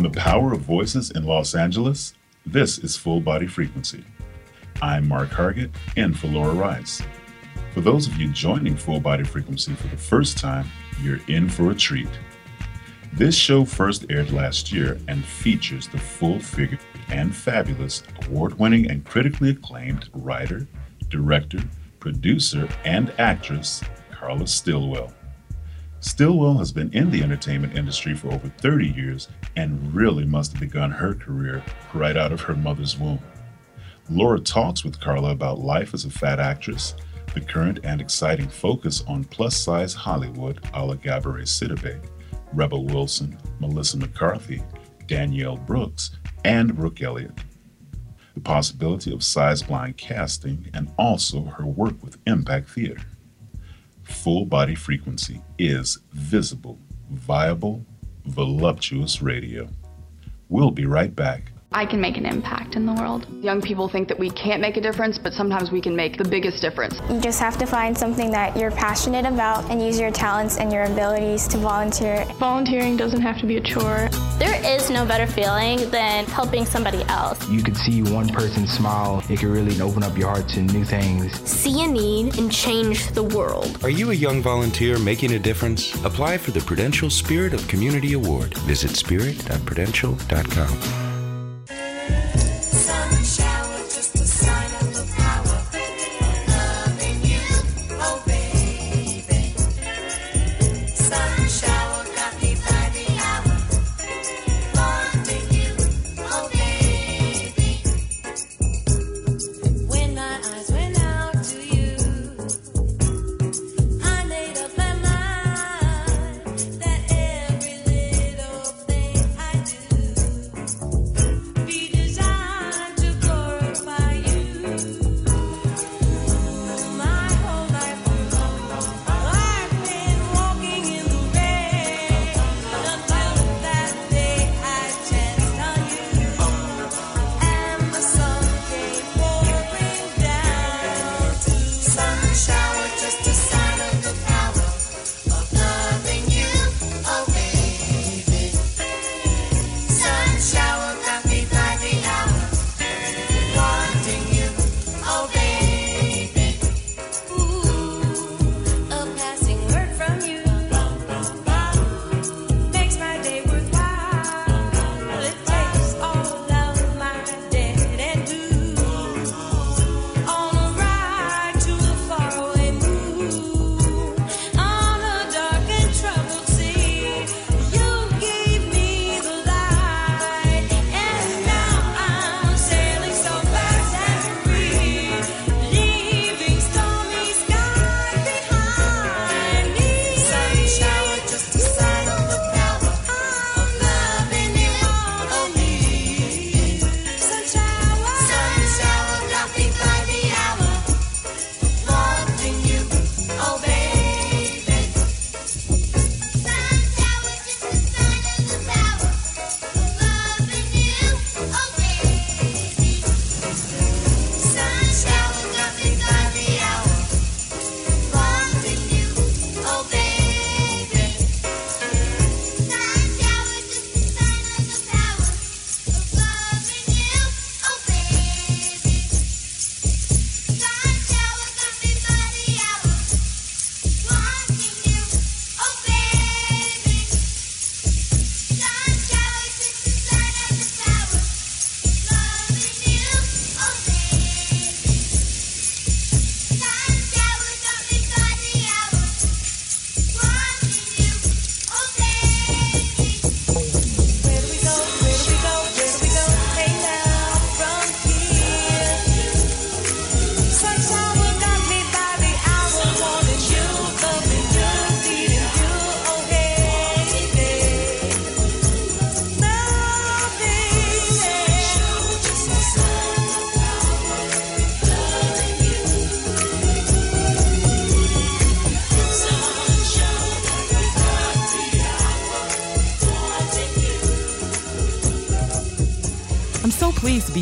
From the power of voices in Los Angeles, this is Full Body Frequency. I'm Mark Hargett, and for Laura Rice. For those of you joining Full Body Frequency for the first time, you're in for a treat. This show first aired last year and features the full figured and fabulous award winning and critically acclaimed writer, director, producer, and actress Carla Stillwell. Stillwell has been in the entertainment industry for over 30 years and really must have begun her career right out of her mother's womb. Laura talks with Carla about life as a fat actress, the current and exciting focus on plus size Hollywood a la Gabourey Sidibe, Rebel Wilson, Melissa McCarthy, Danielle Brooks, and Brooke Elliott. The possibility of size blind casting and also her work with MPAACT Theater. Full body frequency is visible, viable, voluptuous radio. We'll be right back. I can make an impact in the world. Young people think that we can't make a difference, but sometimes we can make the biggest difference. You just have to find something that you're passionate about and use your talents and your abilities to volunteer. Volunteering doesn't have to be a chore. There is no better feeling than helping somebody else. You could see one person smile, it could really open up your heart to new things. See a need and change the world. Are you a young volunteer making a difference? Apply for the Prudential Spirit of Community Award. Visit spirit.prudential.com.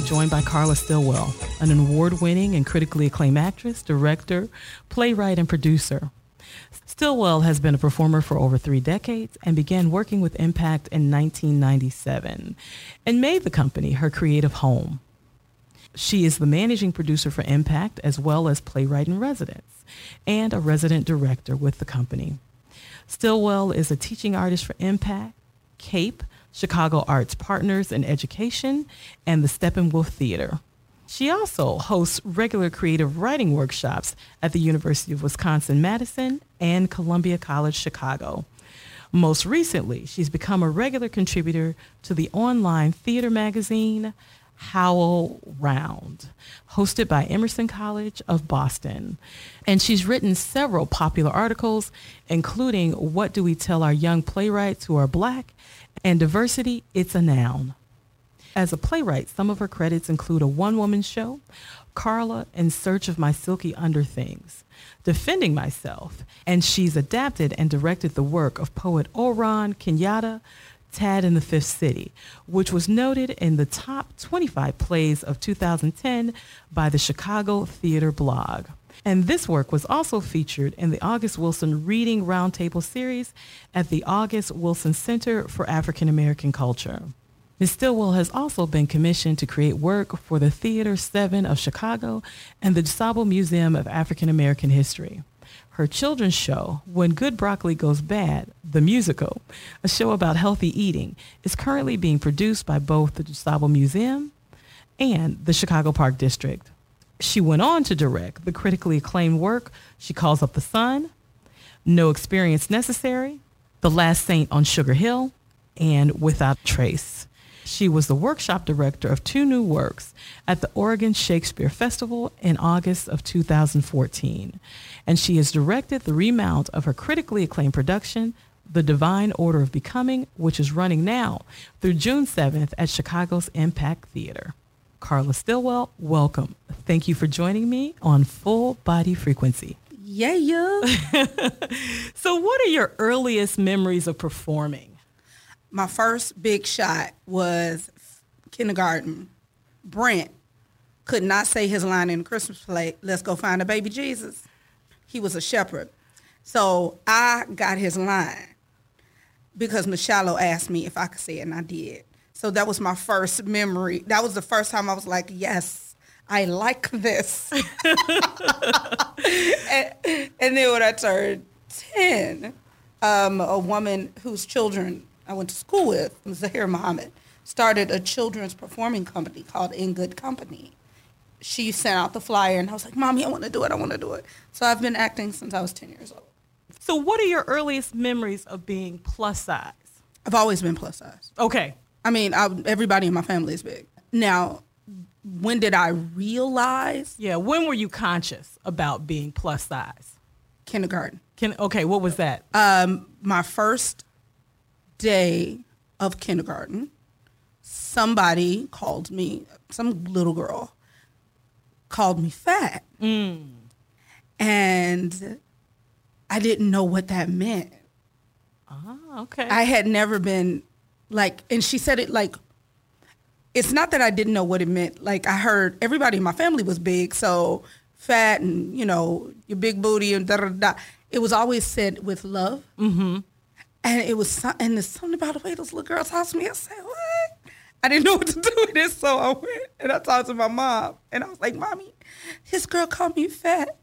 joined by Carla Stillwell, an award winning and critically acclaimed actress, director, playwright, and producer. Stillwell has been a performer for over three decades and began working with MPAACT in 1997 and made the company her creative home. She is the managing producer for MPAACT as well as playwright in residence and a resident director with the company. Stillwell is a teaching artist for MPAACT, CAPE, Chicago Arts Partners in Education, and the Steppenwolf Theater. She also hosts regular creative writing workshops at the University of Wisconsin-Madison and Columbia College Chicago. Most recently, she's become a regular contributor to the online theater magazine Howl Round, hosted by Emerson College of Boston. And she's written several popular articles, including What Do We Tell Our Young Playwrights Who Are Black and Diversity, It's a Noun. As a playwright, some of her credits include a one-woman show, Carla in Search of My Silky Underthings, Defending Myself, and she's adapted and directed the work of poet Oran Kenyatta, Tad in the Fifth City, which was noted in the top 25 plays of 2010 by the Chicago Theater blog. And this work was also featured in the August Wilson Reading Roundtable series at the August Wilson Center for African American Culture. Ms. Stillwell has also been commissioned to create work for the Theater 7 of Chicago and the DuSable Museum of African American History. Her children's show, When Good Broccoli Goes Bad, the musical, a show about healthy eating, is currently being produced by both the DuSable Museum and the Chicago Park District. She went on to direct the critically acclaimed work She Calls Up the Sun, No Experience Necessary, The Last Saint on Sugar Hill, and Without Trace. She was the workshop director of two new works at the Oregon Shakespeare Festival in August of 2014. And she has directed the remount of her critically acclaimed production, The Divine Order of Becoming, which is running now through June 7th at Chicago's MPAACT Theater. Carla Stillwell, welcome. Thank you for joining me on Full Body Frequency. Yeah, yeah. so, what are your earliest memories of performing? my first big shot was kindergarten. Brent could not say his line in the Christmas play, let's go find a baby Jesus. He was a shepherd. So I got his line because Michelle asked me if I could say it, and I did. So that was my first memory. That was the first time I was like, yes, I like this. and, and, then when I turned 10, um, a woman whose children I went to school with, Zahir Muhammad, started a children's performing company called In Good Company. She sent out the flyer, and I was like, Mommy, I want to do it. I want to do it. So I've been acting since I was 10 years old. So, what are your earliest memories of being plus size? I've always been plus size. Okay. I mean, I, everybody in my family is big. Now, when did I realize? Yeah, when were you conscious about being plus size? Kindergarten. Can, okay, what was that? Um, my first day of kindergarten, somebody called me, some little girl called me fat. Mm. And I didn't know what that meant. Ah, okay. I had never been like, and she said it like, it's not that I didn't know what it meant. Like I heard everybody in my family was big, so fat and you know your big booty and da da da. It was always said with love. Mm-hmm. And it was, and there's something about the way those little girls talked to me. I said, what? I didn't know what to do with this, so I went and I talked to my mom, and I was like, "Mommy, this girl called me fat,"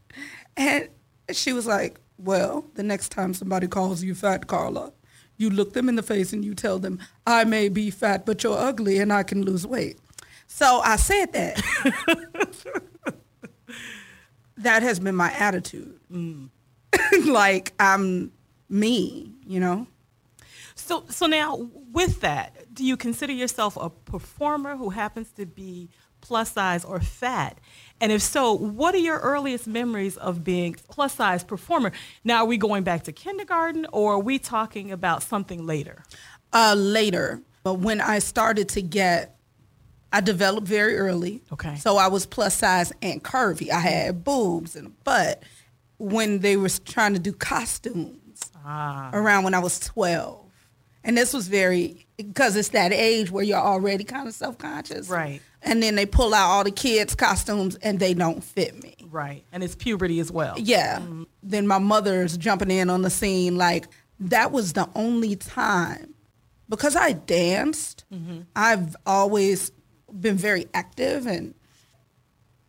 and she was like, "Well, the next time somebody calls you fat, Carla, you look them in the face and you tell them, I may be fat, but you're ugly, and I can lose weight." So I said that. that has been my attitude. Mm. like I'm me, you know. So, so now with that, do you consider yourself a performer who happens to be plus size or fat? And if so, what are your earliest memories of being plus size performer? Now, are we going back to kindergarten or are we talking about something later? Uh, later. But when I started to get, I developed very early. Okay. So I was plus size and curvy. I had boobs and a butt. When they were trying to do costumes ah. around when I was 12. And this was very because it's that age where you're already kind of self-conscious, right? And then they pull out all the kids' costumes and they don't fit me, right? And it's puberty as well. Yeah, mm-hmm. then my mother's jumping in on the scene. Like that was the only time because I danced. I've always been very active and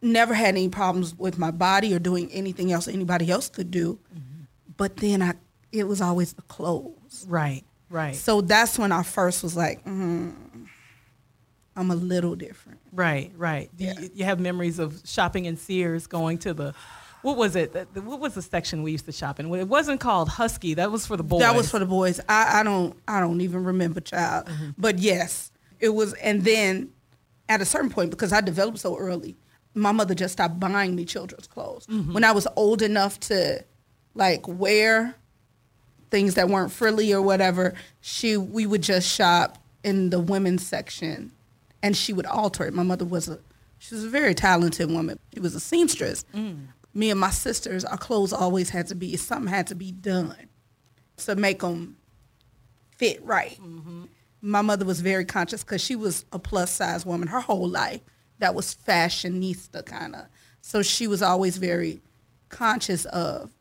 never had any problems with my body or doing anything else anybody else could do. But then I, it was always the clothes. Right, right. So that's when I first was like, mm, I'm a little different. Right, right. Do You, you have memories of shopping in Sears, going to the, what was it? The- the- What was the section we used to shop in? It wasn't called Husky. That was for the boys. That was for the boys. I, I don't I don't even remember child. Mm-hmm. But yes, it was and then at a certain point, because I developed so early, my mother just stopped buying me children's clothes. Mm-hmm. When I was old enough to like wear things that weren't frilly or whatever, she we would just shop in the women's section and she would alter it. My mother was a she was a very talented woman. She was a seamstress. Mm. Me and my sisters, our clothes always had to be something had to be done to make them fit right. Mm-hmm. My mother was very conscious because she was a plus size woman her whole life. That was fashionista kind of. So she was always very conscious of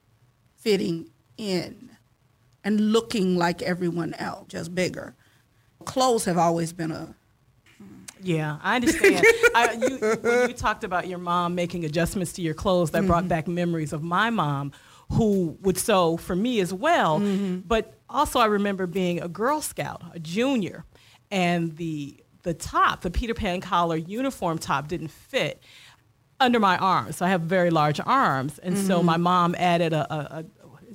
fitting in and looking like everyone else, just bigger. Clothes have always been a Yeah, I understand. I, you, when you talked about your mom making adjustments to your clothes, that brought mm-hmm. back memories of my mom, who would sew for me as well. Mm-hmm. But also, I remember being a Girl Scout, a junior, and the the top, the Peter Pan collar uniform top, didn't fit under my arms. So I have very large arms, and so mm-hmm. my mom added a, a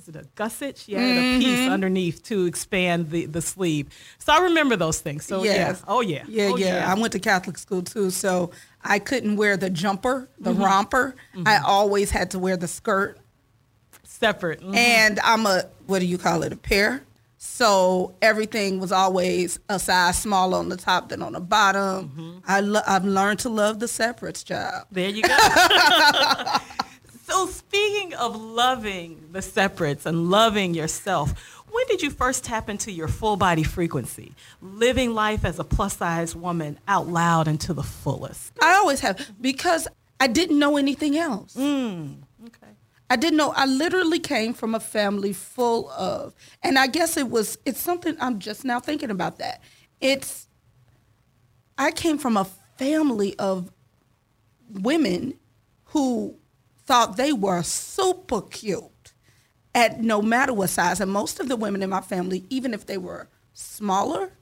is it a gusset? She added a piece underneath to expand the, the sleeve. So I remember those things. So yeah. Yes. Oh yeah. Yeah, Oh, yeah. I went to Catholic school too, so I couldn't wear the jumper, the mm-hmm. romper. Mm-hmm. I always had to wear the skirt. separate. Mhm. And I'm a what do you call it? A pair. So everything was always a size smaller on the top than on the bottom. Mm-hmm. I lo- I've learned to love the separates, job. There you go. so speaking of loving the separates and loving yourself, when did you first tap into your full body frequency, living life as a plus size woman out loud and to the fullest? I always have because I didn't know anything else. Mm, okay. I didn't know. I literally came from a family full of, and I guess it was, it's something I'm just now thinking about that. It's, I came from a family of women who thought they were super cute at no matter what size. And most of the women in my family, even if they were smaller,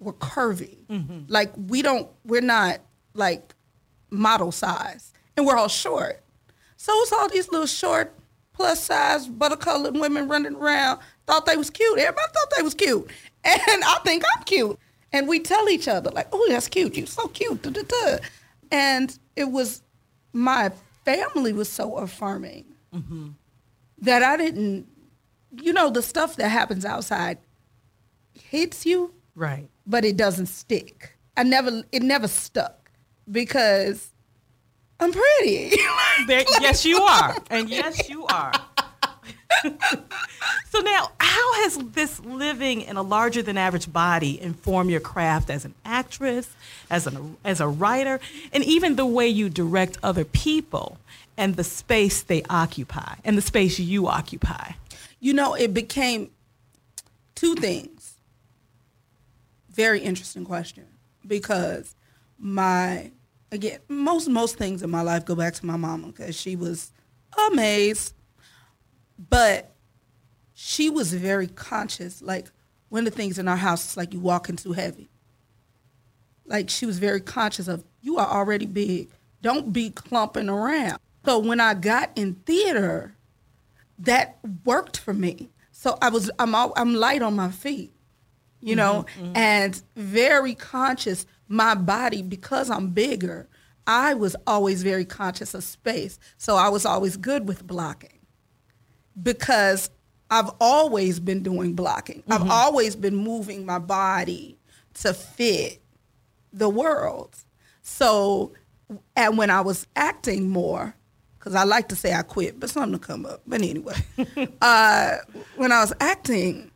were curvy. Mm-hmm. Like we don't, we're not like model size. And we're all short. So it's all these little short, plus size, butter colored women running around, thought they was cute. Everybody thought they was cute. And I think I'm cute. And we tell each other, like, oh, that's cute. You're so cute. Da, da, da. And it was, my family was so affirming mm-hmm. that I didn't, you know, the stuff that happens outside hits you, Right. but it doesn't stick. I never, it never stuck because I'm pretty. There, yes, you are. And yes, you are. so now, how has this living in a larger than average body informed your craft as an actress, as an as a writer, and even the way you direct other people and the space they occupy and the space you occupy? you know, it became two things. Very interesting question because my again most most things in my life go back to my mama because she was amazed, but she was very conscious. Like one of the things in our house is like you walking too heavy. Like she was very conscious of you are already big. Don't be clumping around. So when I got in theater, that worked for me. So I was I'm all, I'm light on my feet, you know, mm-hmm, mm-hmm. and very conscious my body because I'm bigger. I was always very conscious of space. So I was always good with blocking because I've always been doing blocking. I've always been moving my body to fit the world. So, and when I was acting more, because I like to say I quit, but something to come up. But anyway, uh, when I was acting,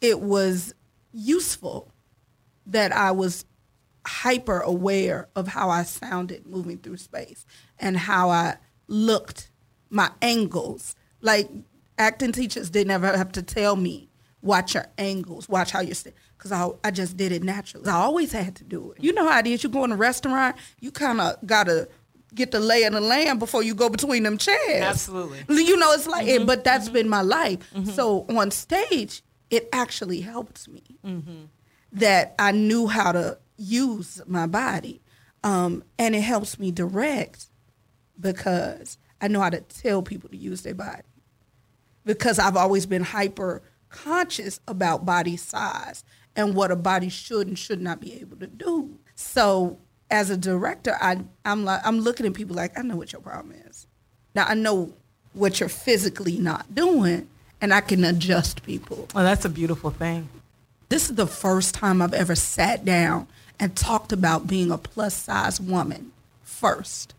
it was useful that I was hyper aware of how I sounded moving through space and how I looked, my angles. Like acting teachers didn't ever have to tell me, watch your angles, watch how you stand. Because I, I just did it naturally. I always had to do it. You know how it is. You go in a restaurant, you kind of got to get the lay of the land before you go between them chairs. Absolutely. You know, it's like, mm-hmm. but that's mm-hmm. been my life. Mm-hmm. So on stage, it actually helped me mm-hmm. that I knew how to use my body. Um, and it helps me direct because I know how to tell people to use their body. Because I've always been hyper conscious about body size and what a body should and should not be able to do. So as a director, I, I'm like I'm looking at people like I know what your problem is. Now I know what you're physically not doing, and I can adjust people. Oh, that's a beautiful thing. This is the first time I've ever sat down and talked about being a plus size woman first.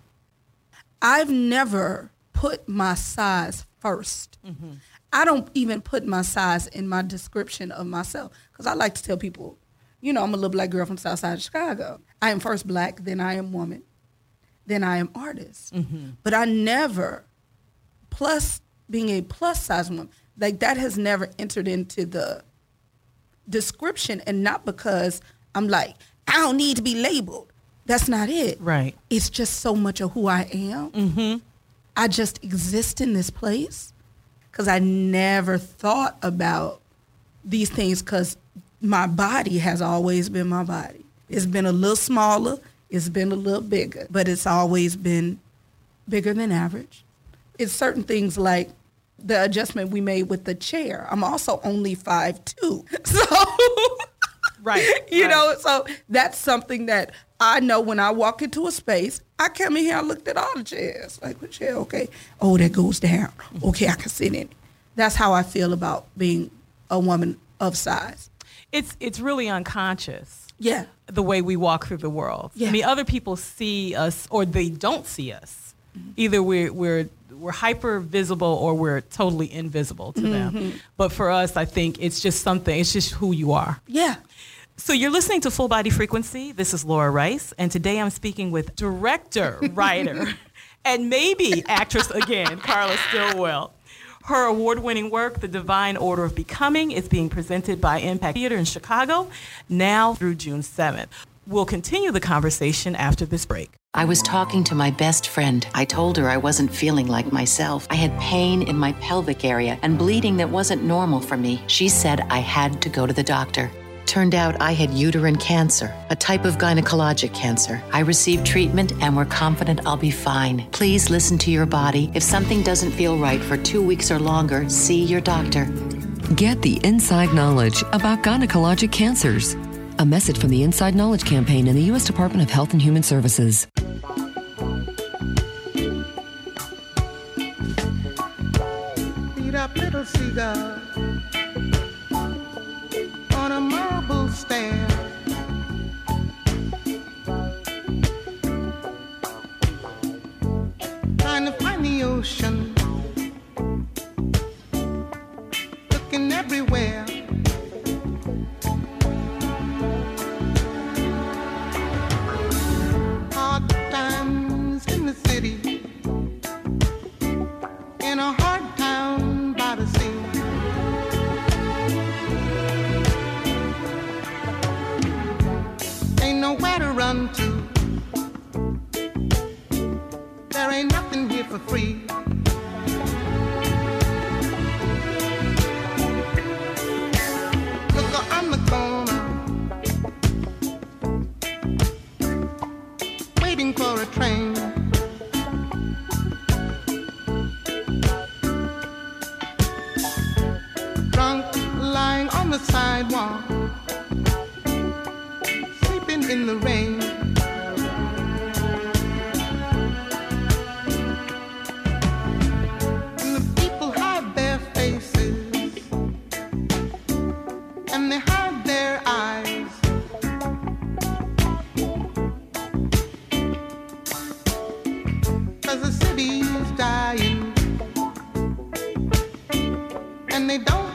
I've never put my size 1st mm-hmm. I don't even put my size in my description of myself because I like to tell people, you know, I'm a little black girl from South Side of Chicago. I am first black, then I am woman, then I am artist. Mm-hmm. But I never, plus being a plus size woman, like that has never entered into the description and not because I'm like, I don't need to be labeled. That's not it. Right. It's just so much of who I am. Mm-hmm. I just exist in this place because I never thought about these things because my body has always been my body. It's been a little smaller, it's been a little bigger, but it's always been bigger than average. It's certain things like the adjustment we made with the chair. I'm also only five two, so right, you right. know, so that's something that I know when I walk into a space. I came in here, I looked at all the chairs, like what chair? Okay, oh that goes down. Okay, I can sit in it. That's how I feel about being a woman of size. It's it's really unconscious. Yeah. The way we walk through the world. Yeah. I mean, other people see us or they don't see us. Mm-hmm. Either we're we're we're hyper visible or we're totally invisible to mm-hmm. them. But for us, I think it's just something. It's just who you are. Yeah. So you're listening to Full Body Frequency. This is Laura Rice, and today I'm speaking with director, writer, and maybe actress again, Carla Stillwell. Her award winning work, The Divine Order of Becoming, is being presented by MPAACT Theater in Chicago now through June 7th. We'll continue the conversation after this break. I was talking to my best friend. I told her I wasn't feeling like myself. I had pain in my pelvic area and bleeding that wasn't normal for me. She said I had to go to the doctor. Turned out I had uterine cancer, a type of gynecologic cancer. I received treatment and we're confident I'll be fine. Please listen to your body. If something doesn't feel right for two weeks or longer, see your doctor. Get the inside knowledge about gynecologic cancers. A message from the Inside Knowledge Campaign in the U.S. Department of Health and Human Services. And they don't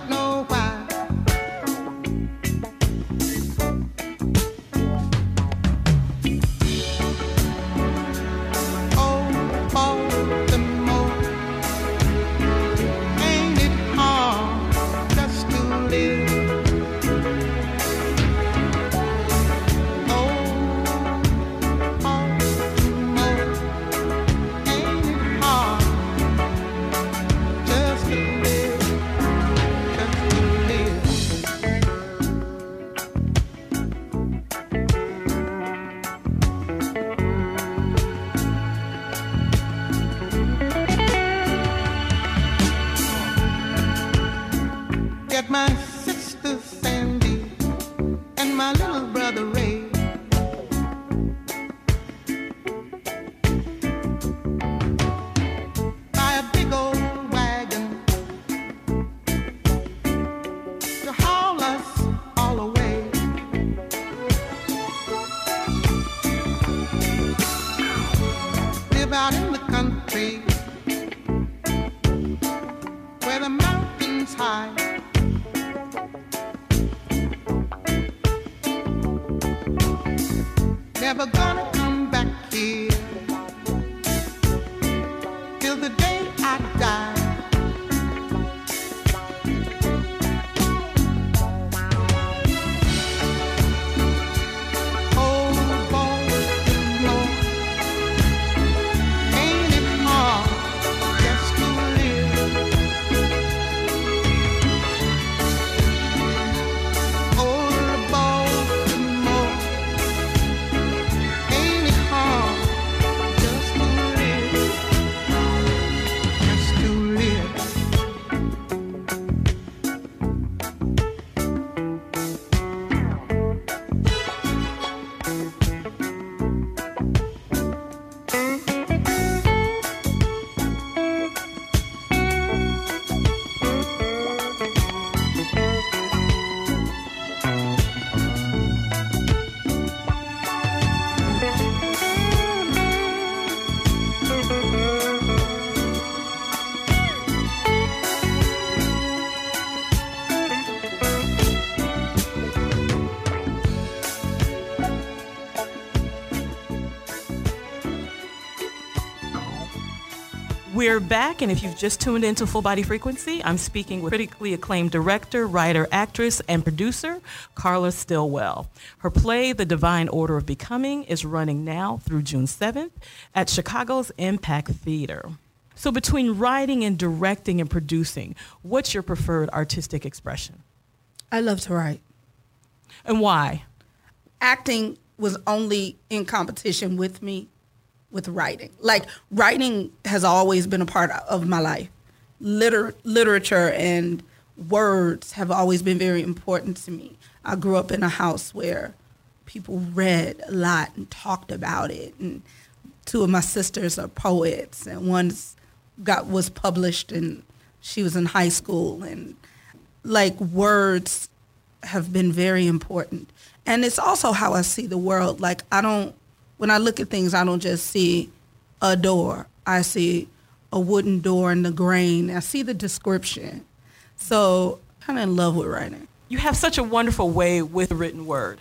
We're back, and if you've just tuned into Full Body Frequency, I'm speaking with critically acclaimed director, writer, actress, and producer Carla Stillwell. Her play, The Divine Order of Becoming, is running now through June 7th at Chicago's MPAACT Theater. So, between writing and directing and producing, what's your preferred artistic expression? I love to write. And why? Acting was only in competition with me with writing. Like writing has always been a part of my life. Liter- literature and words have always been very important to me. I grew up in a house where people read a lot and talked about it. And two of my sisters are poets, and one's got was published, and she was in high school. And like words have been very important. And it's also how I see the world. Like I don't when I look at things, I don't just see a door. I see a wooden door in the grain. I see the description. So kind of in love with writing. You have such a wonderful way with the written word.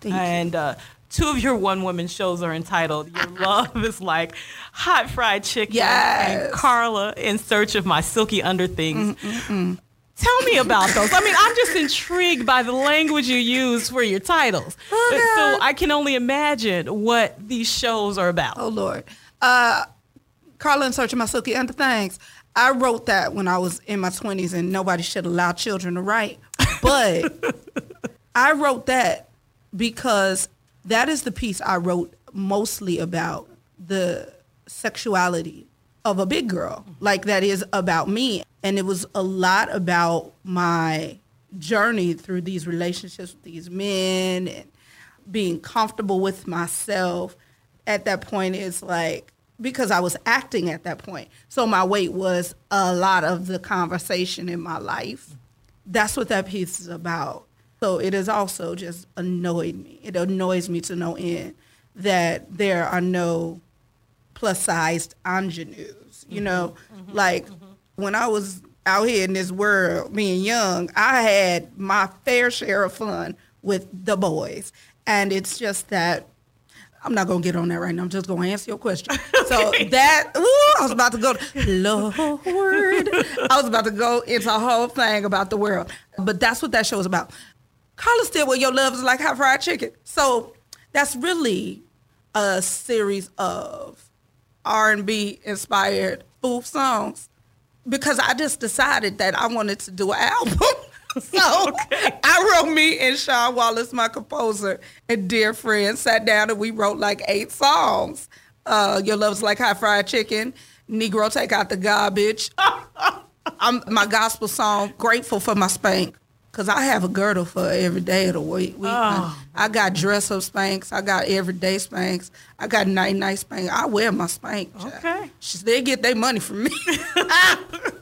Thank you. and uh, two of your one woman shows are entitled Your Love is Like Hot Fried Chicken Yes. and Carla in Search of My Silky Underthings. Tell me about those. I mean, I'm just intrigued by the language you use for your titles. so I can only imagine what these shows are about. Oh Lord. Uh, Carla in Search of My Silky Underthings. I wrote that when I was in my 20s and nobody should allow children to write. But I wrote that because that is the piece I wrote mostly about the sexuality of a big girl. Like that is about me. And it was a lot about my journey through these relationships with these men and being comfortable with myself at that point is like because I was acting at that point. So my weight was a lot of the conversation in my life. That's what that piece is about. So it has also just annoyed me. It annoys me to no end that there are no plus sized ingenues. You know, like when I was out here in this world being young, I had my fair share of fun with the boys. And it's just that I'm not gonna get on that right now. I'm just gonna answer your question. So that ooh, I was about to go. Lord, I was about to go into a whole thing about the world, but that's what that show is about. Carla Stillwell, your love is like hot fried chicken. So that's really a series of R&B inspired spoof songs because I just decided that I wanted to do an album. so I wrote me and Sean Wallace, my composer, and dear friend, sat down and we wrote like eight songs. Uh, Your Love's Like Hot Fried Chicken, Negro Take Out the Garbage. I'm, my gospel song, Grateful for My Spank. Cause I have a girdle for every day of the week. week. Oh. I got dress up Spanx. I got everyday Spanx. I got night night Spanx. I wear my spank. child. Okay. They get their money from me. I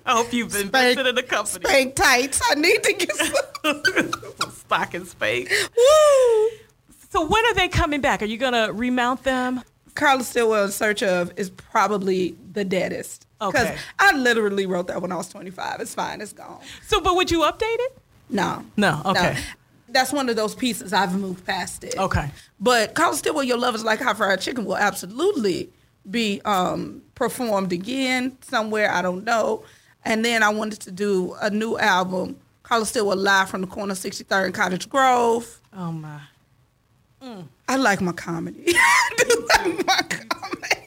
hope you've been invested in the company. Spank tights. I need to get some. Some stock and space. Woo! So when are they coming back? Are you gonna remount them Carla Stillwell in Search of is probably the deadest. Because Okay. I literally wrote that when I was 25. It's fine. It's gone. So, but would you update it? No. No. Okay. That's one of those pieces I've moved past it. Okay. But Carla Stillwell, Your Love is Like Hot Fried Chicken will absolutely be um, performed again somewhere. I don't know. And then I wanted to do a new album, Carla Stillwell Live from the Corner 63rd and Cottage Grove. Oh my. I like my comedy. I do like my comedy.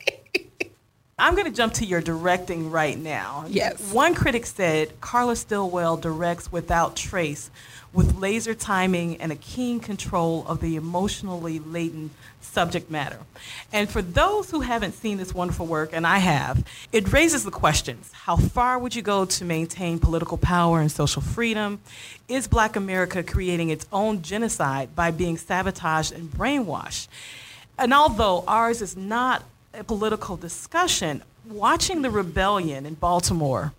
I'm going to jump to your directing right now. Yes. One critic said Carla Stillwell directs without trace, with laser timing and a keen control of the emotionally laden subject matter. And for those who haven't seen this wonderful work, and I have, it raises the questions how far would you go to maintain political power and social freedom? Is Black America creating its own genocide by being sabotaged and brainwashed? And although ours is not political discussion, watching the rebellion in Baltimore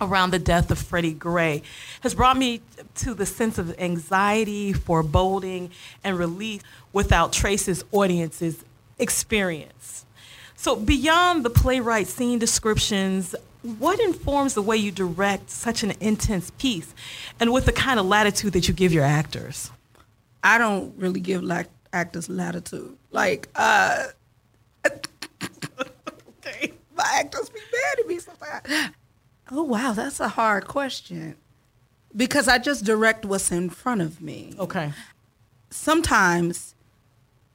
around the death of Freddie Gray has brought me to the sense of anxiety, foreboding, and relief without Trace's audience's experience. So, beyond the playwright scene descriptions, what informs the way you direct such an intense piece and with the kind of latitude that you give your actors? I don't really give actors latitude. Like, uh, okay, my actors be mad at me sometimes. Oh wow, that's a hard question because I just direct what's in front of me. Okay. Sometimes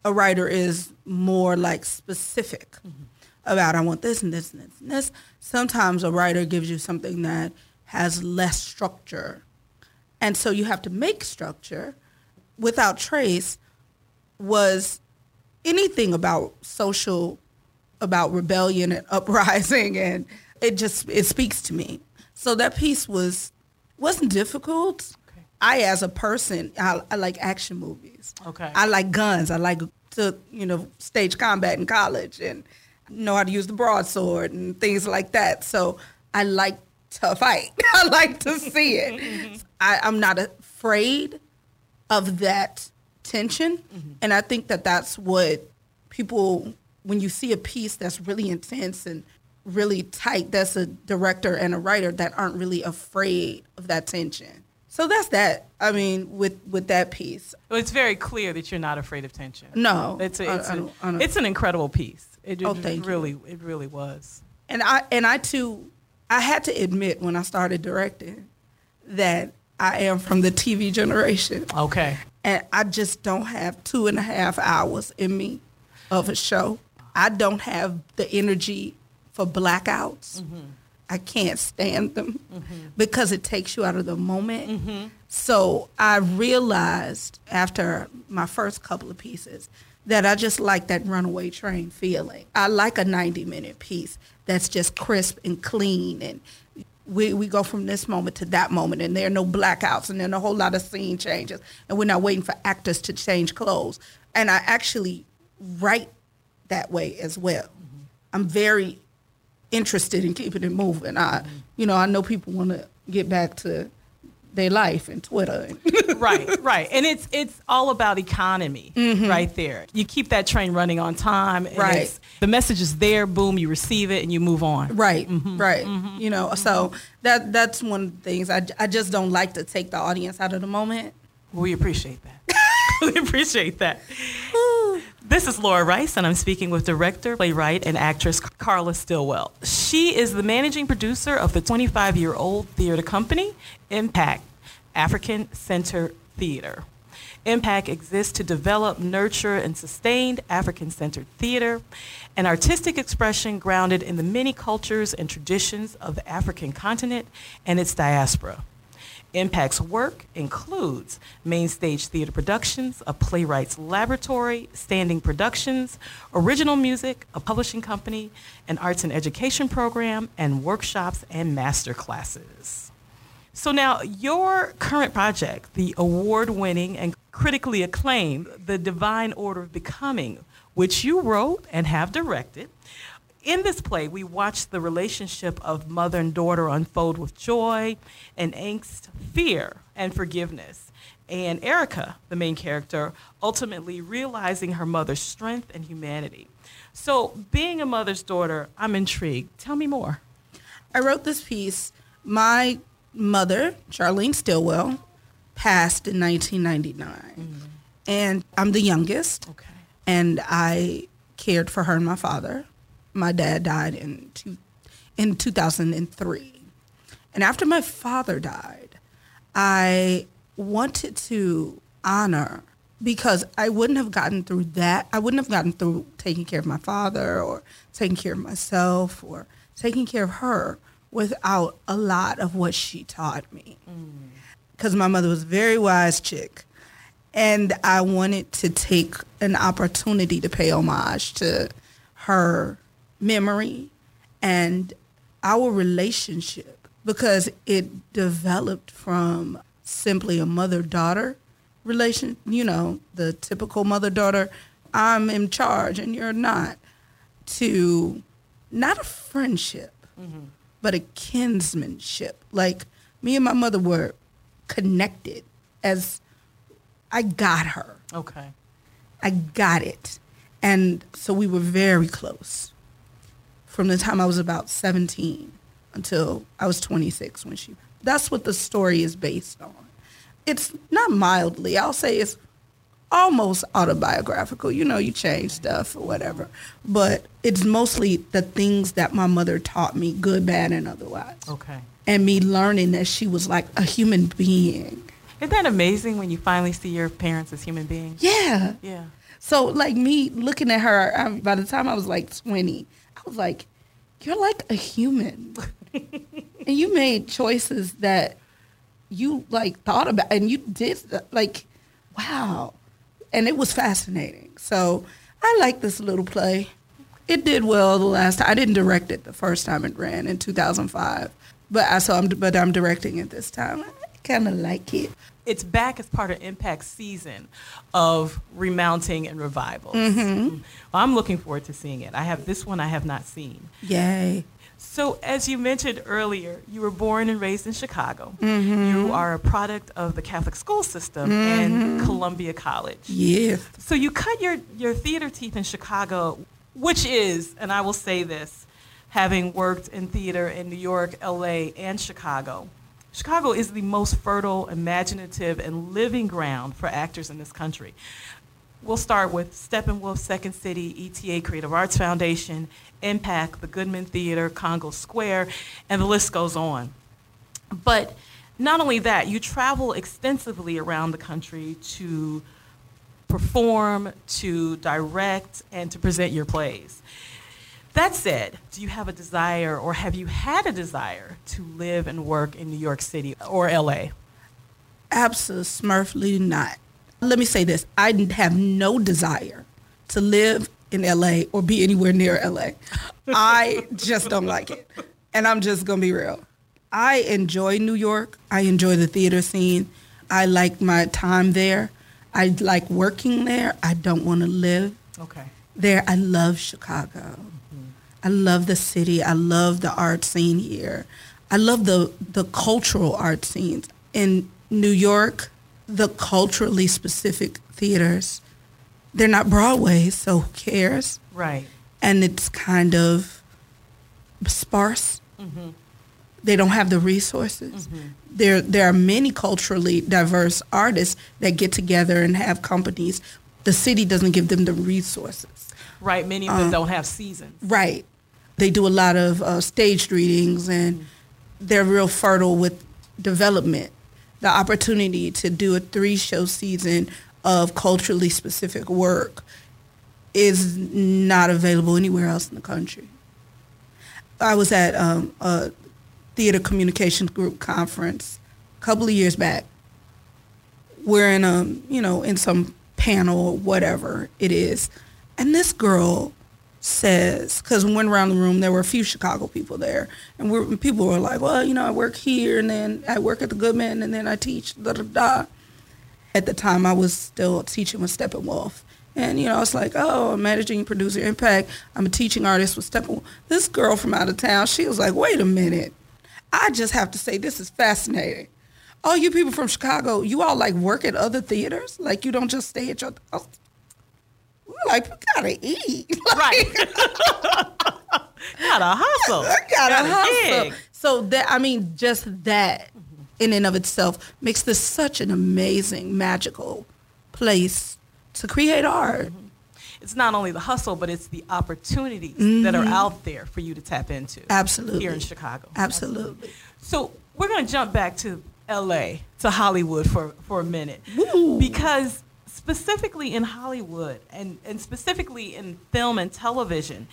a writer is more like specific mm-hmm. about I want this and this and this and this. Sometimes a writer gives you something that has less structure. And so you have to make structure. Without Trace was anything about social, about rebellion and uprising, and it just it speaks to me. So that piece was wasn't difficult. I, as a person, I, I like action movies. Okay. I like guns. I like to you know stage combat in college and know how to use the broadsword and things like that. So I like to fight. I like to see it. Mm-hmm. I, I'm not afraid of that tension, mm-hmm. and I think that that's what people when you see a piece that's really intense and really tight. That's a director and a writer that aren't really afraid of that tension. So that's that. I mean, with with that piece, Well, it's very clear that you're not afraid of tension. No, it's a, it's, I a- don't- I don't- it's an incredible piece. It, it Oh, thank you. really, it really was. and I and I too, I had to admit when I started directing that I am from the TV generation, Okay. And I just don't have two and a half hours in me of a show. I don't have the energy for blackouts. Mm-hmm. I can't stand them mm-hmm. because it takes you out of the moment. Mm-hmm. So I realized after my first couple of pieces that I just like that runaway train feeling. I like a 90 minute piece that's just crisp and clean and we, we go from this moment to that moment and there are no blackouts and then a whole lot of scene changes and we're not waiting for actors to change clothes. And I actually write that way as well. I'm very interested in keeping it moving. I, you know, I know people want to get back to their life and Twitter. Right, right. And it's it's all about economy mm-hmm. right there. You keep that train running on time. and Right. The message is there, boom, you receive it and you move on. right, mm-hmm. right. Mm-hmm. You know, so that that's one of the things. I, I just don't like to take the audience out of the moment. We appreciate that. we appreciate that. This is Laura Rice, and I'm speaking with director, playwright, and actress Carla Stillwell. She is the managing producer of the 25 year old theater company, MPAACT African Center Theater. MPAACT exists to develop, nurture, and sustain African centered theater, an artistic expression grounded in the many cultures and traditions of the African continent and its diaspora. MPAACT's work includes main stage theater productions, a playwright's laboratory, standing productions, original music, a publishing company, an arts and education program, and workshops and master classes. So now your current project, the award-winning and critically acclaimed The Divine Order of Becoming, which you wrote and have directed, in this play, we watch the relationship of mother and daughter unfold with joy and angst, fear and forgiveness. and Erica, the main character, ultimately realizing her mother's strength and humanity. So, being a mother's daughter, I'm intrigued. Tell me more. I wrote this piece. My mother, Charlene Stillwell, passed in 1999. Mm. And I'm the youngest. Okay. And I cared for her and my father. My dad died in two, in 2003. And after my father died, I wanted to honor because I wouldn't have gotten through that. I wouldn't have gotten through taking care of my father or taking care of myself or taking care of her without a lot of what she taught me. Mm. Because my mother was a very wise chick. And I wanted to take an opportunity to pay homage to her memory and our relationship because it developed from simply a mother-daughter relation, you know, the typical mother-daughter, I'm in charge and you're not, to not a friendship, mm-hmm. but a kinsmanship. Like me and my mother were connected as I got her. Okay. I got it. And so we were very close from the time I was about 17 until I was 26 when she. That's what the story is based on. It's not mildly, I'll say it's almost autobiographical. You know, you change stuff or whatever. But it's mostly the things that my mother taught me, good, bad, and otherwise. Okay. And me learning that she was like a human being. Isn't that amazing when you finally see your parents as human beings? Yeah. Yeah. So like me looking at her, I, by the time I was like 20, I was like, you're like a human. and you made choices that you like thought about and you did like, wow. And it was fascinating. So I like this little play. It did well the last time. I didn't direct it the first time it ran in 2005, but I so but I'm directing it this time. I kind of like it. It's back as part of MPAACT's season of remounting and revivals. Mhm. Well, I'm looking forward to seeing it. I have this one I have not seen. Yay. So, as you mentioned earlier, you were born and raised in Chicago. Mhm. You are a product of the Catholic school system and Mhm. Columbia College. Yeah. So you cut your, your theater teeth in Chicago, which is, and I will say this, having worked in theater in New York, LA, and Chicago, Chicago is the most fertile, imaginative, and living ground for actors in this country. We'll start with Steppenwolf, Second City, ETA Creative Arts Foundation, MPAACT, the Goodman Theater, Congo Square, and the list goes on. But not only that, you travel extensively around the country to perform, to direct, and to present your plays. That said, do you have a desire or have you had a desire to live and work in New York City or LA? Absolutely not. Let me say this I have no desire to live in LA or be anywhere near LA. I just don't like it. And I'm just going to be real. I enjoy New York. I enjoy the theater scene. I like my time there. I like working there. I don't want to live Okay. there. I love Chicago. I love the city. I love the art scene here. I love the the cultural art scenes in New York. The culturally specific theaters, they're not Broadway, so who cares? Right. And it's kind of sparse. Mm-hmm. They don't have the resources. There there are many culturally diverse artists that get together and have companies. The city doesn't give them the resources. Right. Many of them Um, don't have seasons. Right. They do a lot of uh, staged readings and they're real fertile with development. The opportunity to do a three show season of culturally specific work is not available anywhere else in the country. I was at um, a theater communications group conference a couple of years back. We're in a, you know, in some panel or whatever it is. And this girl says, because we went around the room, there were a few Chicago people there. And we're, people were like, well, you know, I work here and then I work at the Goodman and then I teach, da da da. At the time, I was still teaching with Steppenwolf. And, you know, I was like, oh, I'm managing producer MPAACT. I'm a teaching artist with Steppenwolf. This girl from out of town, she was like, wait a minute. I just have to say, this is fascinating. all you people from Chicago, you all like work at other theaters? Like you don't just stay at your house? We're like, we gotta eat. Right. gotta hustle. I gotta, Gotta hustle. dig. So that I mean, just that in and of itself makes this such an amazing, magical place to create art. Mm-hmm. It's not only the hustle, but it's the opportunities that are mm-hmm. out there for you to tap into. Absolutely. Here in Chicago. Absolutely. So we're going to jump back to LA, to Hollywood for, for a minute. Because specifically in Hollywood and, and specifically in film and television,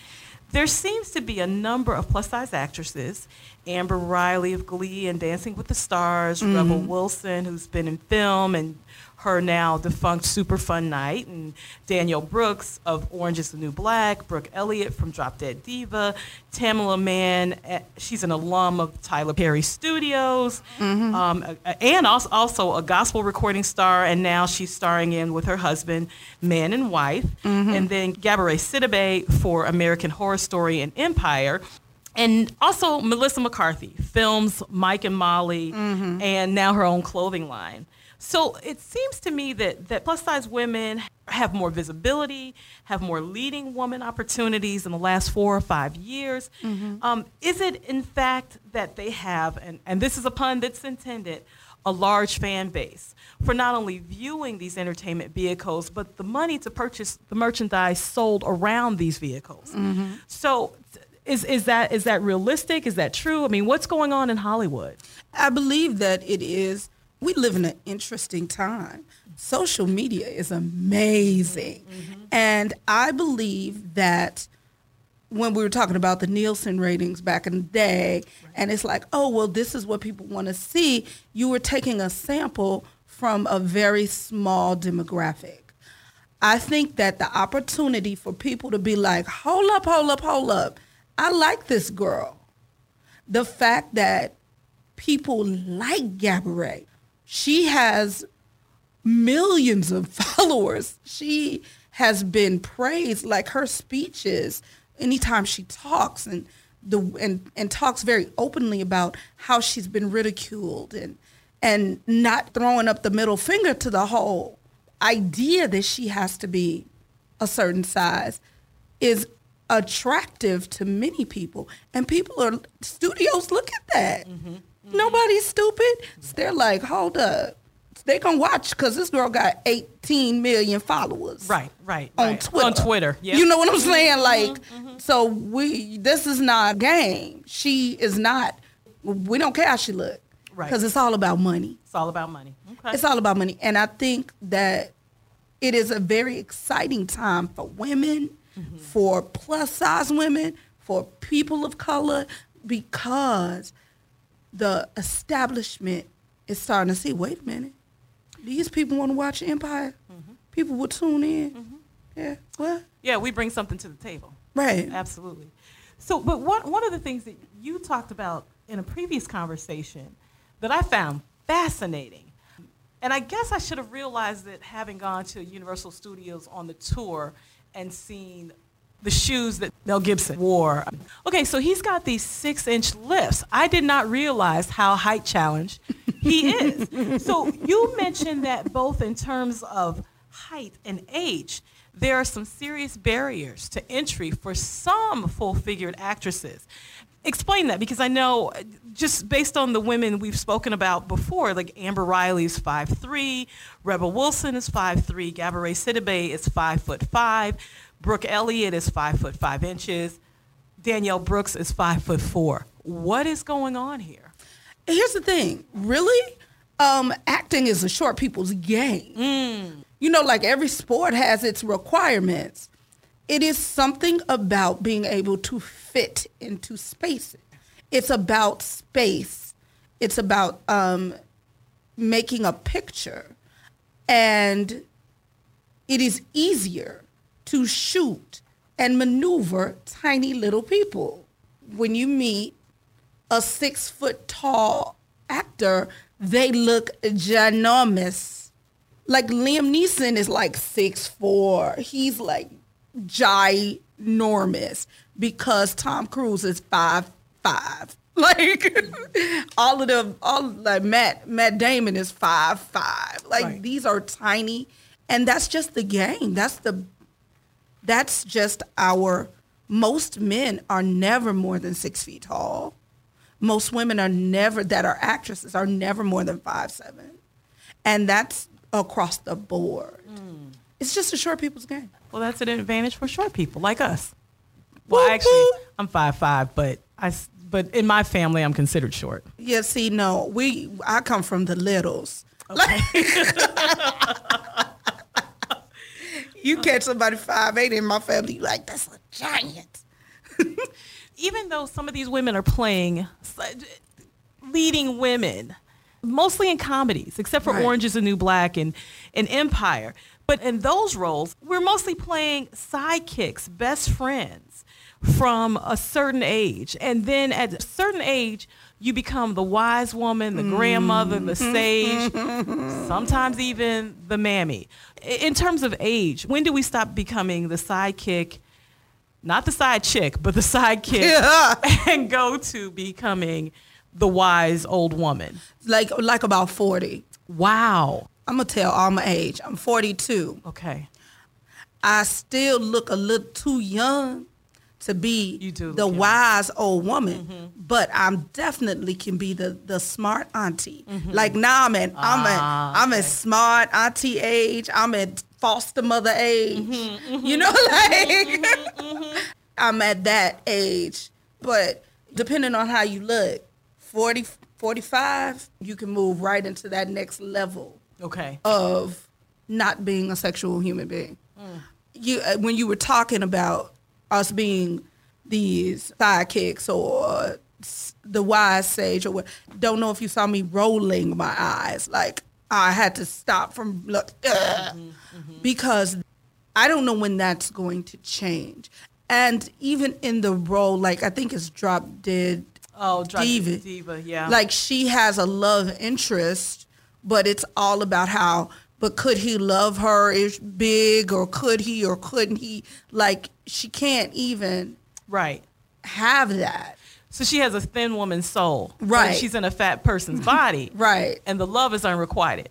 there seems to be a number of plus size actresses. Amber Riley of Glee and Dancing with the Stars, Rebel mm-hmm. Wilson, who's been in film, and her now defunct Super Fun Night, and Danielle Brooks of Orange is the New Black, Brooke Elliott from Drop Dead Diva, Tamela Mann, eh, she's an alum of Tyler Perry Studios, um, a- a- and also, a gospel recording star, and now she's starring in with her husband, Mann and Wife, and then Gabourey Sidibe for American Horror Story and Empire. And also Melissa McCarthy films Mike and Molly, and now her own clothing line. So it seems to me that, that plus size women have more visibility, have more leading woman opportunities in the last four or five years. Um, is it in fact that they have, and, and this is a pun that's intended, a large fan base for not only viewing these entertainment vehicles, but the money to purchase the merchandise sold around these vehicles? So is, is, that, is that realistic? Is that true? I mean, what's going on in Hollywood? I believe that it is. We live in an interesting time. Social media is amazing. Mm-hmm. And I believe that when we were talking about the Nielsen ratings back in the day, and it's like, oh, well, this is what people want to see, you were taking a sample from a very small demographic. I think that the opportunity for people to be like, hold up, hold up, hold up. I like this girl. The fact that people like Gabourey. She has millions of followers. She has been praised. Like her speeches anytime she talks and the and, and talks very openly about how she's been ridiculed and and not throwing up the middle finger to the whole idea that she has to be a certain size is attractive to many people. And people are studios look at that mm-hmm. Nobody's stupid so they're like hold up they gonna watch because this girl got 18 million followers Right, right. on right. Twitter. On Twitter. Yep. You know what I'm saying? Mm-hmm, like, mm-hmm. so we this is not a game. She is not. We don't care how she look, Right. Because it's all about money. It's all about money. Okay. It's all about money, and I think that it is a very exciting time for women, mm-hmm. for plus size women, for people of color, because the establishment is starting to see. Wait a minute, these people want to watch Empire. Mm-hmm. People will tune in. Mm-hmm. Yeah, what? Yeah, we bring something to the table. Right. Absolutely. So, but one, one of the things that you talked about in a previous conversation that I found fascinating, and I guess I should have realized that having gone to Universal Studios on the tour and seen the shoes that Mel Gibson wore. Okay, so he's got these six inch lifts. I did not realize how height challenged he is. so you mentioned that both in terms of height and age, there are some serious barriers to entry for some full figured actresses. Explain that because I know uh, just based on the women we've spoken about before, like Amber Riley is 5'3", Rebel Wilson is 5'3", Gabourey Sidibe is 5 foot 5, Brooke Elliott is 5 foot 5 inches, Danielle Brooks is 5 foot 4. What is going on here? Here's the thing, really, um, acting is a short people's game. You know, like every sport has its requirements. It is something about being able to fit into spaces. It's about space. It's about um, making a picture, and it is easier to shoot and maneuver tiny little people. When you meet a six foot tall actor, they look ginormous. Like Liam Neeson is like six four. He's like ginormous because Tom Cruise is five five. Like all of them, all like Matt Matt Damon is five five. Like Right. these are tiny, and that's just the game. That's the that's just our. Most men are never more than six feet tall. Most women are never that are actresses are never more than five seven, and that's across the board. Mm. It's just a short people's game. Well, that's an advantage for short people like us. Well, actually, I'm five five, but I but in my family, I'm considered short. Yeah, see, no, we I come from the littles. you uh-huh. catch somebody five eight in my family, like that's a giant. Even though some of these women are playing uh, leading women, mostly in comedies, except for Right. Orange is the New Black and, and Empire. But in those roles, we're mostly playing sidekicks, best friends from a certain age. And then at a certain age, you become the wise woman, the grandmother, the mm-hmm. sage, mm-hmm. sometimes even the mammy. In terms of age, when do we stop becoming the sidekick? Not the side chick, but the sidekick, Yeah. and go to becoming the wise old woman. Like like about forty. Wow. I'm gonna tell all my age. I'm 42. Okay. I still look a little too young to be do the wise old woman, but I'm definitely can be the the smart auntie. Like now I'm at I'm at I'm at smart auntie age. I'm at foster mother age. You know, like I'm at that age. But depending on how you look, 40, 45, you can move right into that next level Okay. of not being a sexual human being. You uh, when you were talking about us being these sidekicks or the wise sage or what, don't know if you saw me rolling my eyes like I had to stop from look ugh, because I don't know when that's going to change. And even in the role, like I think it's Drop Dead Oh, Drop Dead Diva. Diva, yeah. Like she has a love interest, but it's all about how. But could he love her? Is big or could he or couldn't he? Like she can't even right. have that. So she has a thin woman's soul. Right. She's in a fat person's body. Right. And the love is unrequited.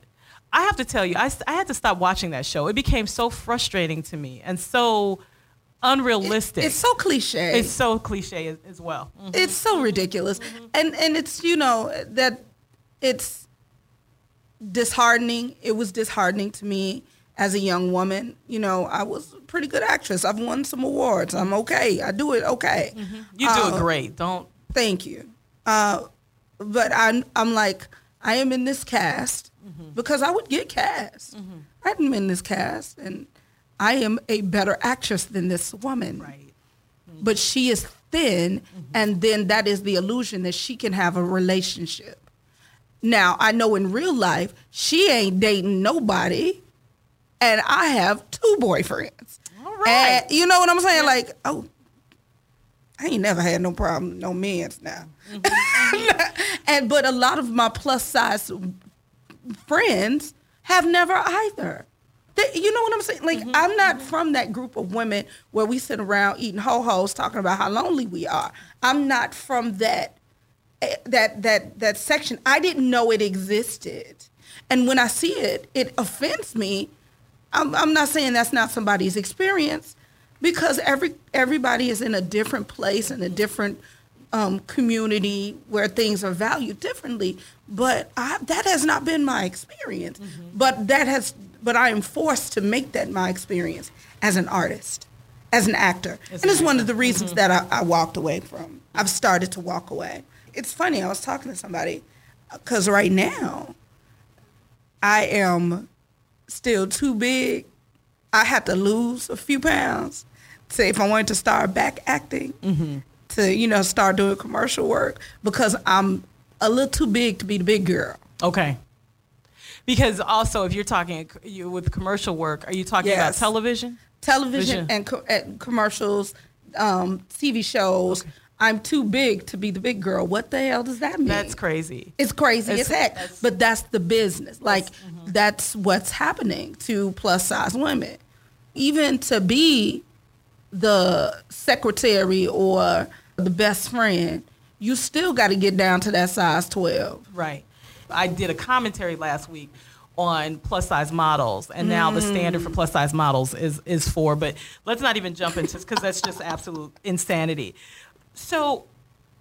I have to tell you, I, I had to stop watching that show. It became so frustrating to me and so unrealistic. It's so cliche. It's so cliche as, as well. Mhm. It's so ridiculous, and and it's you know that it's disheartening. It was disheartening to me as a young woman. You know, I was a pretty good actress. I've won some awards. I'm okay. I do it okay. Mm-hmm. You do Uh, it great. Don't. Thank you. Uh, but I'm I'm like I am in this cast mm-hmm. because I would get cast. Mm-hmm. I'm in this cast, and I am a better actress than this woman. Right. But she is thin, and then that is the illusion that she can have a relationship. Now I know in real life she ain't dating nobody, and I have two boyfriends. All right. And you know what I'm saying? Like, oh, I ain't never had no problem, no men's now. Mm-hmm. Mm-hmm. and but a lot of my plus size friends have never either. They, you know what I'm saying? Like, mm-hmm. I'm not from that group of women where we sit around eating ho hos talking about how lonely we are. I'm not from that that that that section. I didn't know it existed, and when I see it, it offends me. I'm, I'm not saying that's not somebody's experience, because every everybody is in a different place and a different um, community where things are valued differently. But I, that has not been my experience. But that has. But I am forced to make that my experience as an artist, as an actor, and it's one of the reasons that I, I walked away from. I've started to walk away. It's funny. I was talking to somebody because right now I am still too big. I had to lose a few pounds to if I wanted to start back acting, to you know start doing commercial work because I'm a little too big to be the big girl. Okay. Because also, if you're talking you, with commercial work, are you talking about television? Television Vision. and, co- and commercials, um, TV shows. I'm too big to be the big girl. What the hell does that mean? That's crazy. It's crazy It's- as heck, that's- but that's the business. Like mm-hmm. that's what's happening to plus size women. Even to be the secretary or the best friend, you still got to get down to that size 12. Right. I did a commentary last week on plus size models, and now the standard for mm. plus size models is is four. But let's not even jump into because that's just absolute insanity. So,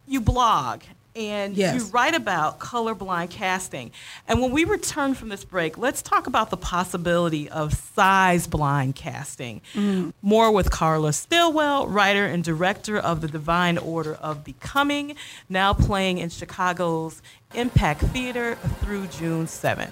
you blog and Yes. you write about colorblind casting. And when we return from this break, let's talk about the possibility of size blind casting. Mm-hmm. More with Carla Stillwell, writer and director of the Divine Order of Becoming, now playing in Chicago's MPAACT Theater through June 7th.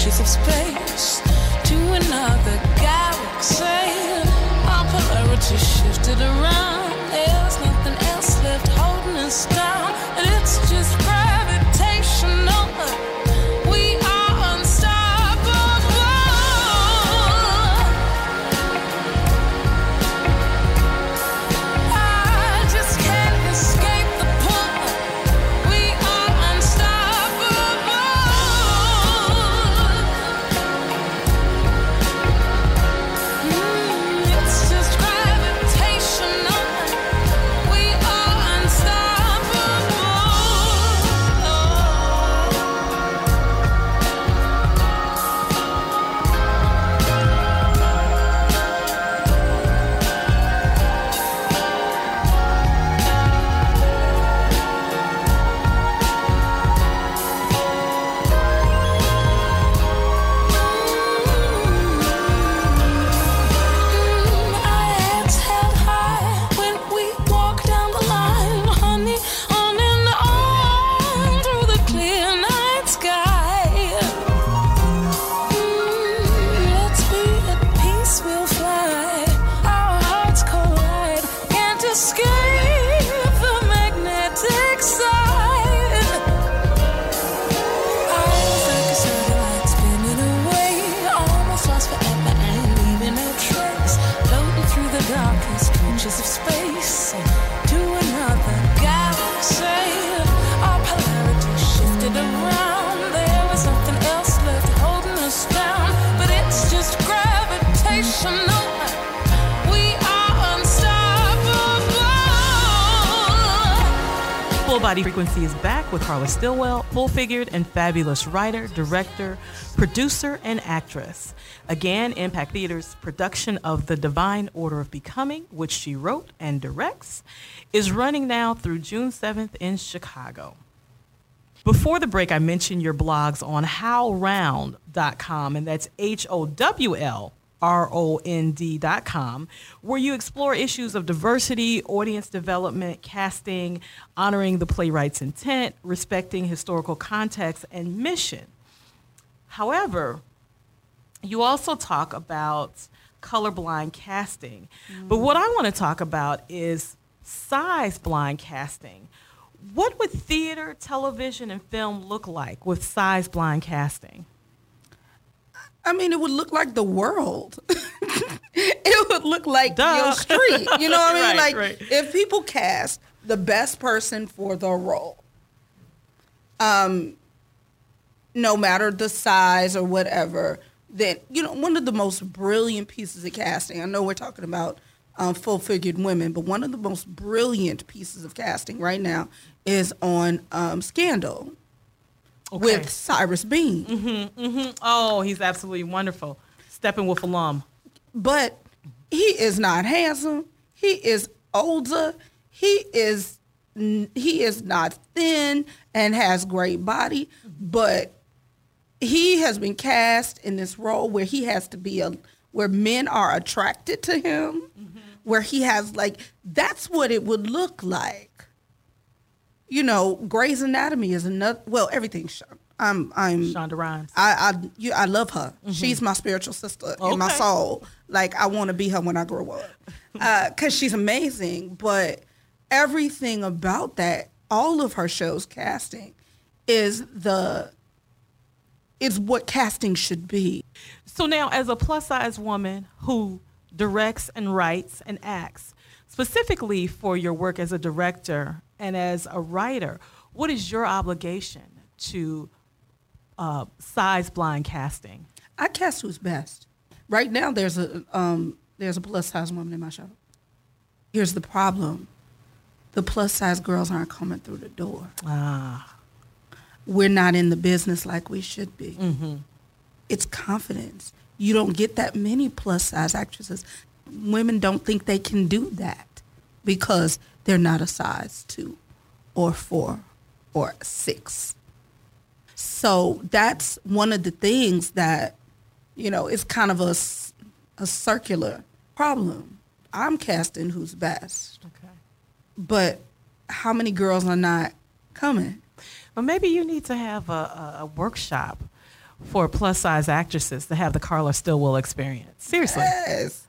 reaches of space to another galaxy. Our polarity shifted around. There's nothing else left holding us down, and it's just gravitational. Full Body Frequency is back with Carla Stillwell, full figured and fabulous writer, director, producer, and actress. Again, MPAACT Theater's production of The Divine Order of Becoming, which she wrote and directs, is running now through June 7th in Chicago. Before the break, I mentioned your blogs on howlround.com, and that's H O W L R O N D.com, where you explore issues of diversity, audience development, casting, honoring the playwright's intent, respecting historical context, and mission. However, you also talk about colorblind casting. But mm. what I want to talk about is size blind casting. What would theater, television, and film look like with size blind casting? I mean, it would look like the world. it would look like your street. You know what I Right, mean? like right. if people cast the best person for the role, um, no matter the size or whatever, then you know one of the most brilliant pieces of casting. I know we're talking about um, full-figured women, but one of the most brilliant pieces of casting right now is on um, Scandal with Cyrus Beene. Mm-hmm, mm-hmm. Oh, he's absolutely wonderful. Steppenwolf alum. but he is not handsome. He is older. He is he is not thin and has great body, but he has been cast in this role where he has to be a where men are attracted to him, where he has like that's what it would look like. You know, Grey's Anatomy is another. Well, everything's. I'm I'm Shonda Rhimes. I I you, I love her. Mm-hmm. She's my spiritual sister in my soul. Like I want to be her when I grow up, uh, because she's amazing. But everything about that, all of her shows casting, is the is what casting should be. So now, as a plus size woman who directs and writes and acts, specifically for your work as a director and as a writer, what is your obligation to uh, size blind casting? I cast who's best. Right now, there's a um, there's a plus size woman in my show. Here's the problem: the plus size girls aren't coming through the door. Ah. We're not in the business like we should be. Mm-hmm. It's confidence. You don't get that many plus size actresses. Women don't think they can do that because they're not a size two or four or six. So that's one of the things that, you know, is kind of a, a circular problem. I'm casting who's best. Okay. But how many girls are not coming? Well, maybe you need to have a, a, a workshop for plus size actresses to have the Carla Stillwell experience. Seriously. Yes.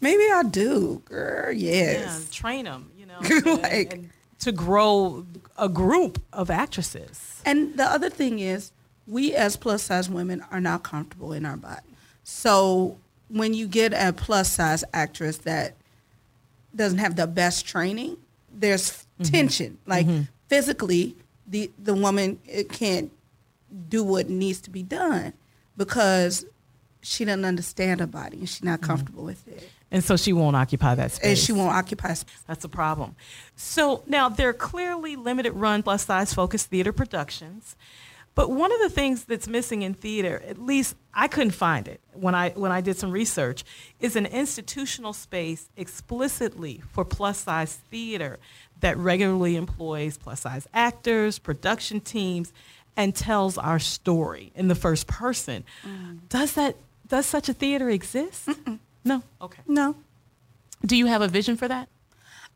Maybe I do, girl. Yes. Yeah, train them, you know, and- Like- and to grow a group of actresses. And the other thing is, we as plus size women are not comfortable in our body. So when you get a plus size actress that doesn't have the best training, there's mm-hmm. tension. Like mm-hmm. physically, the the woman it can't do what needs to be done because she doesn't understand her body and she's not mm-hmm. comfortable with it. And so she won't occupy that space. And she won't occupy space. That's a problem. So now there are clearly limited run plus size focused theater productions. But one of the things that's missing in theater, at least I couldn't find it when I when I did some research, is an institutional space explicitly for plus size theater that regularly employs plus size actors, production teams, and tells our story in the first person. Mm. Does that does such a theater exist? No. Okay. No. Do you have a vision for that?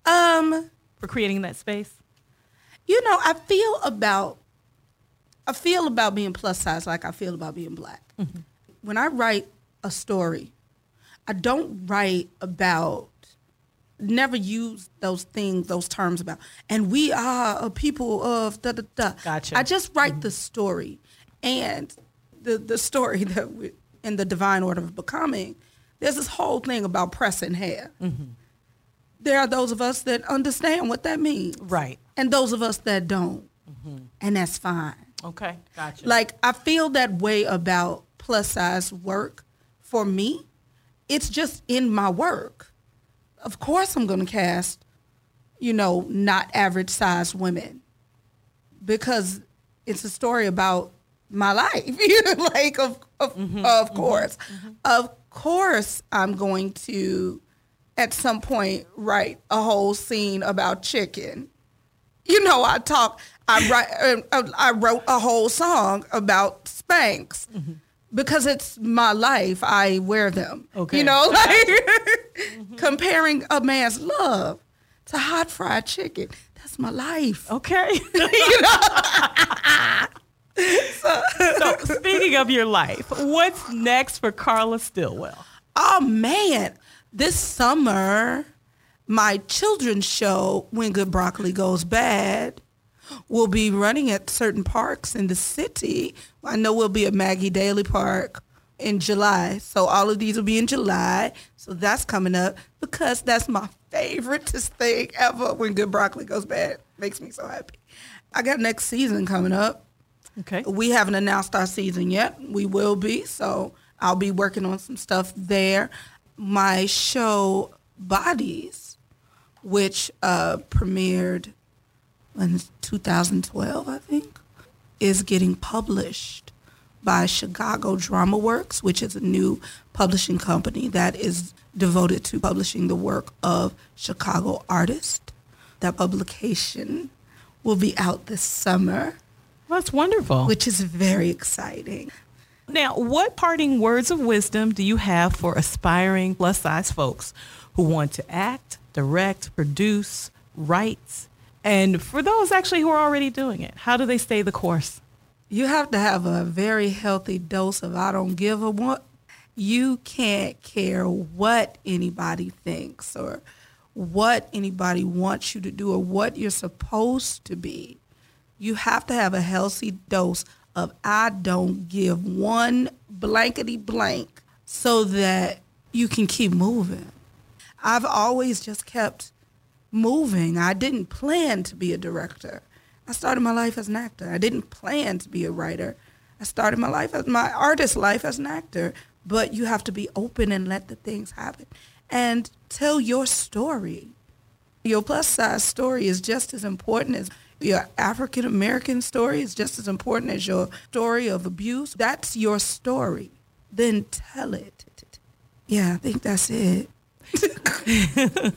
Um, for creating that space? You know, I feel about I feel about being plus size like I feel about being black. When I write a story, I don't write about never use those things, those terms about and we are a people of da da da. Gotcha. I just write the story. And the the story that we in the divine order of becoming, there's this whole thing about pressing hair. Mm-hmm. There are those of us that understand what that means. Right. And those of us that don't. Mm-hmm. And that's fine. Okay, gotcha. Like I feel that way about plus size work for me. It's just in my work. Of course I'm going to cast, you know, not average size women because it's a story about my life. Like of of, mm-hmm. of mm-hmm. course. Mm-hmm. Of course I'm going to at some point write a whole scene about chicken. You know, I talk. I write. uh, uh I wrote a whole song about Spanx because it's my life. I wear them. Okay. You know, like comparing a man's love to hot fried chicken. That's my life. Okay. you know. so speaking of your life, what's next for Carla Stillwell? Oh man, this summer, my children's show, When Good Broccoli Goes Bad, will be running at certain parks in the city. I know we'll be at Maggie Daley Park in July. So all of these will be in July. So that's coming up because that's my favorite thing ever. When Good Broccoli Goes Bad, makes me so happy. I got next season coming up. Okay. We haven't announced our season yet. We will be. So I'll be working on some stuff there. My show Bodies, which uh, premiered in 2012, I think, is getting published by Chicago Drama Works, which is a new publishing company that is devoted to publishing the work of Chicago artists. That publication will be out this summer. That's wonderful. Which is very exciting. Now, what parting words of wisdom do you have for aspiring plus size folks who want to act, direct, produce, write, and for those actually who are already doing it? How do they stay the course? You have to have a very healthy dose of I don't give a what. You can't care what anybody thinks or what anybody wants you to do or what you're supposed to be. You have to have a healthy dose of I don't give one blankety blank so that you can keep moving. I've always just kept moving. I didn't plan to be a director. I started my life as an actor. I didn't plan to be a writer. I started my life as my artist life as an actor. But you have to be open and let the things happen and tell your story. Your plus size story is just as important as your African American story is just as important as your story of abuse. That's your story. Then tell it. Yeah, I think that's it.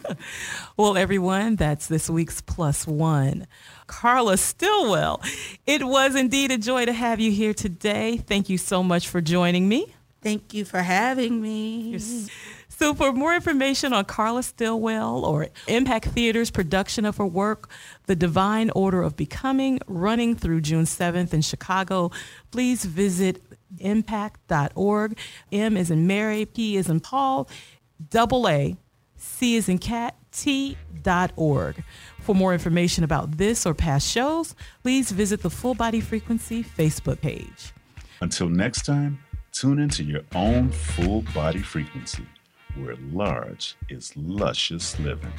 well, everyone, that's this week's plus one. Carla Stillwell, it was indeed a joy to have you here today. Thank you so much for joining me. Thank you for having me. So, for more information on Carla Stillwell or MPAACT Theater's production of her work, The Divine Order of Becoming, running through June 7th in Chicago, please visit mpaact.org. M is in Mary, P is in Paul, double A, C is in cat, T.org. For more information about this or past shows, please visit the Full Body Frequency Facebook page. Until next time, tune into your own full body frequency where large is luscious living.